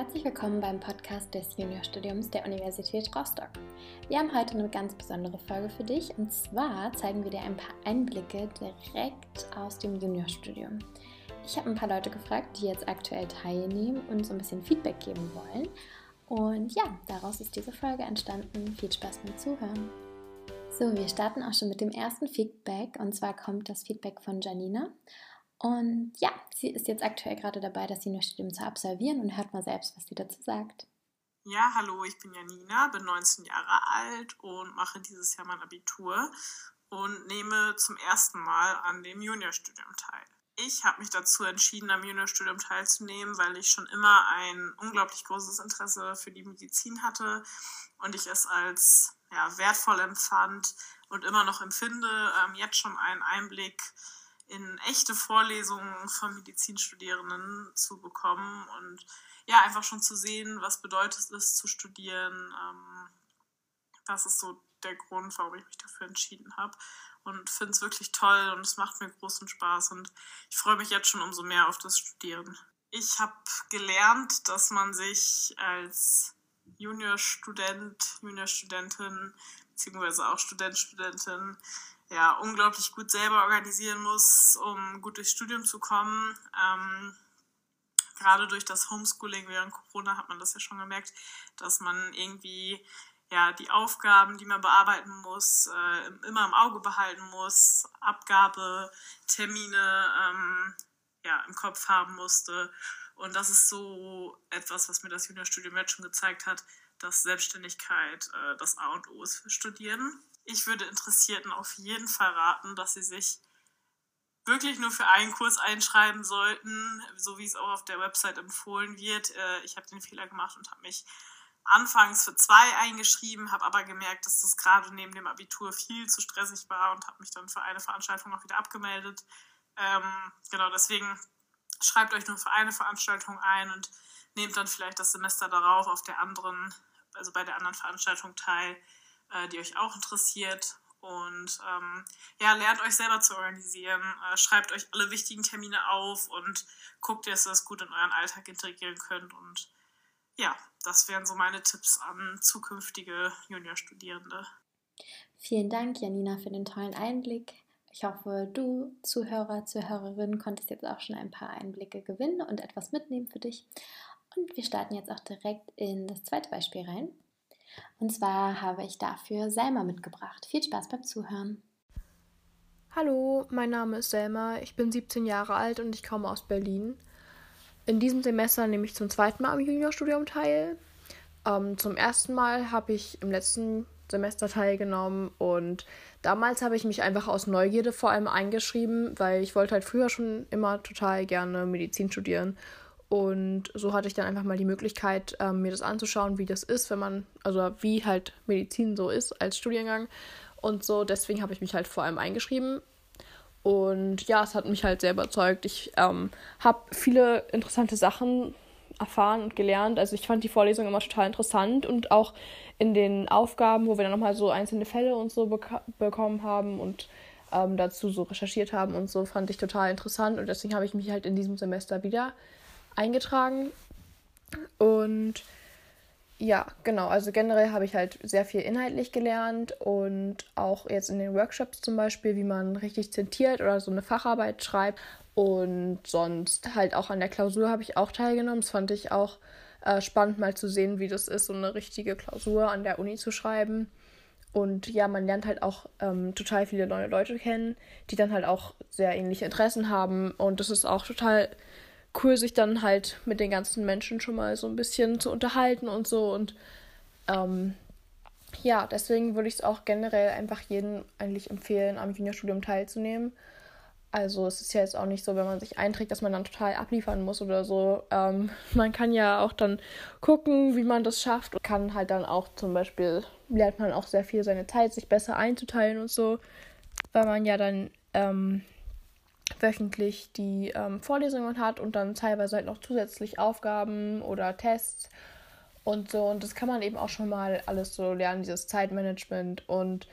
Herzlich willkommen beim Podcast des Juniorstudiums der Universität Rostock. Wir haben heute eine ganz besondere Folge für dich und zwar zeigen wir dir ein paar Einblicke direkt aus dem Juniorstudium. Ich habe ein paar Leute gefragt, die jetzt aktuell teilnehmen und so ein bisschen Feedback geben wollen. Und ja, daraus ist diese Folge entstanden. Viel Spaß beim Zuhören. So, wir starten auch schon mit dem ersten Feedback und zwar kommt das Feedback von Janina. Und ja, sie ist jetzt aktuell gerade dabei, das Juniorstudium zu absolvieren und hört mal selbst, was sie dazu sagt. Ja, hallo, ich bin Janina, bin 19 Jahre alt und mache dieses Jahr mein Abitur und nehme zum ersten Mal an dem Juniorstudium teil. Ich habe mich dazu entschieden, am Juniorstudium teilzunehmen, weil ich schon immer ein unglaublich großes Interesse für die Medizin hatte und ich es als ja, wertvoll empfand und immer noch empfinde, ähm, jetzt schon einen Einblick in echte Vorlesungen von Medizinstudierenden zu bekommen und ja, einfach schon zu sehen, was bedeutet es zu studieren. Ähm, das ist so der Grund, warum ich mich dafür entschieden habe und finde es wirklich toll und es macht mir großen Spaß und ich freue mich jetzt schon umso mehr auf das Studieren. Ich habe gelernt, dass man sich als Juniorstudent, Juniorstudentin beziehungsweise auch Student, Studentin ja, unglaublich gut selber organisieren muss, um gut durchs Studium zu kommen. Ähm, gerade durch das Homeschooling während Corona hat man das ja schon gemerkt, dass man irgendwie ja, die Aufgaben, die man bearbeiten muss, äh, immer im Auge behalten muss, Abgabe, Termine ähm, ja, im Kopf haben musste. Und das ist so etwas, was mir das Juniorstudium jetzt schon gezeigt hat, dass Selbstständigkeit äh, das A und O ist für Studieren ich würde Interessierten auf jeden Fall raten, dass sie sich wirklich nur für einen Kurs einschreiben sollten, so wie es auch auf der Website empfohlen wird. Äh, ich habe den Fehler gemacht und habe mich anfangs für zwei eingeschrieben, habe aber gemerkt, dass das gerade neben dem Abitur viel zu stressig war und habe mich dann für eine Veranstaltung auch wieder abgemeldet. Ähm, genau, deswegen schreibt euch nur für eine Veranstaltung ein und nehmt dann vielleicht das Semester darauf auf der anderen, also bei der anderen Veranstaltung teil äh, die euch auch interessiert. Und ähm, ja, lernt euch selber zu organisieren, äh, schreibt euch alle wichtigen Termine auf und guckt, dass ihr das gut in euren Alltag integrieren könnt. Und ja, das wären so meine Tipps an zukünftige Juniorstudierende. Vielen Dank, Janina, für den tollen Einblick. Ich hoffe, du, Zuhörer, Zuhörerin, konntest jetzt auch schon ein paar Einblicke gewinnen und etwas mitnehmen für dich. Und wir starten jetzt auch direkt in das zweite Beispiel rein. Und zwar habe ich dafür Selma mitgebracht. Viel Spaß beim Zuhören. Hallo, mein Name ist Selma, ich bin 17 Jahre alt und ich komme aus Berlin. In diesem Semester nehme ich zum zweiten Mal am Juniorstudium teil. Ähm, zum ersten Mal habe ich im letzten Semester teilgenommen und damals habe ich mich einfach aus Neugierde vor allem eingeschrieben, weil ich wollte halt früher schon immer total gerne Medizin studieren und so hatte ich dann einfach mal die Möglichkeit, ähm, mir das anzuschauen, wie das ist, wenn man, also wie halt Medizin so ist als Studiengang. Und so, deswegen habe ich mich halt vor allem eingeschrieben. Und ja, es hat mich halt sehr überzeugt. Ich ähm, habe viele interessante Sachen erfahren und gelernt. Also ich fand die Vorlesung immer total interessant und auch in den Aufgaben, wo wir dann nochmal so einzelne Fälle und so bek bekommen haben und ähm, dazu so recherchiert haben und so, fand ich total interessant. Und deswegen habe ich mich halt in diesem Semester wieder eingetragen. Und ja, genau, also generell habe ich halt sehr viel inhaltlich gelernt und auch jetzt in den Workshops zum Beispiel, wie man richtig zitiert oder so eine Facharbeit schreibt. Und sonst halt auch an der Klausur habe ich auch teilgenommen. Das fand ich auch äh, spannend mal zu sehen, wie das ist, so eine richtige Klausur an der Uni zu schreiben. Und ja, man lernt halt auch ähm, total viele neue Leute kennen, die dann halt auch sehr ähnliche Interessen haben. Und das ist auch total cool, sich dann halt mit den ganzen Menschen schon mal so ein bisschen zu unterhalten und so. Und ähm, ja, deswegen würde ich es auch generell einfach jedem eigentlich empfehlen, am Juniorstudium teilzunehmen. Also es ist ja jetzt auch nicht so, wenn man sich einträgt, dass man dann total abliefern muss oder so. Ähm, man kann ja auch dann gucken, wie man das schafft und kann halt dann auch zum Beispiel, lernt man auch sehr viel seine Zeit, sich besser einzuteilen und so, weil man ja dann ähm, wöchentlich die ähm, Vorlesungen hat und dann teilweise halt noch zusätzlich Aufgaben oder Tests und so. Und das kann man eben auch schon mal alles so lernen, dieses Zeitmanagement. Und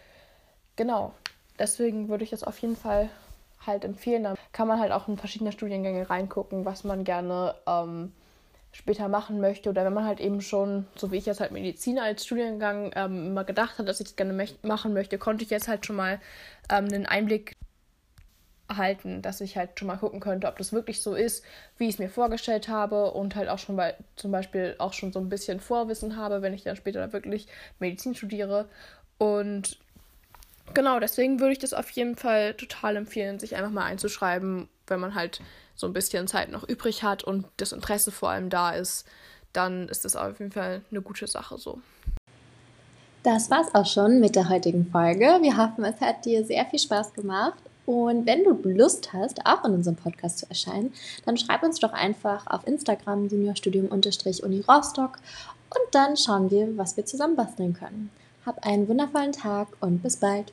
genau, deswegen würde ich das auf jeden Fall halt empfehlen. Da kann man halt auch in verschiedene Studiengänge reingucken, was man gerne ähm, später machen möchte oder wenn man halt eben schon, so wie ich jetzt halt Medizin als Studiengang ähm, immer gedacht hat, dass ich das gerne machen möchte, konnte ich jetzt halt schon mal ähm, einen Einblick erhalten, dass ich halt schon mal gucken könnte, ob das wirklich so ist, wie ich es mir vorgestellt habe und halt auch schon bei zum Beispiel auch schon so ein bisschen Vorwissen habe, wenn ich dann später wirklich Medizin studiere. Und genau, deswegen würde ich das auf jeden Fall total empfehlen, sich einfach mal einzuschreiben, wenn man halt so ein bisschen Zeit noch übrig hat und das Interesse vor allem da ist, dann ist das auf jeden Fall eine gute Sache so. Das war's auch schon mit der heutigen Folge. Wir hoffen, es hat dir sehr viel Spaß gemacht. Und wenn du Lust hast, auch in unserem Podcast zu erscheinen, dann schreib uns doch einfach auf Instagram juniorstudium-uni Rostock und dann schauen wir, was wir zusammen basteln können. Hab einen wundervollen Tag und bis bald.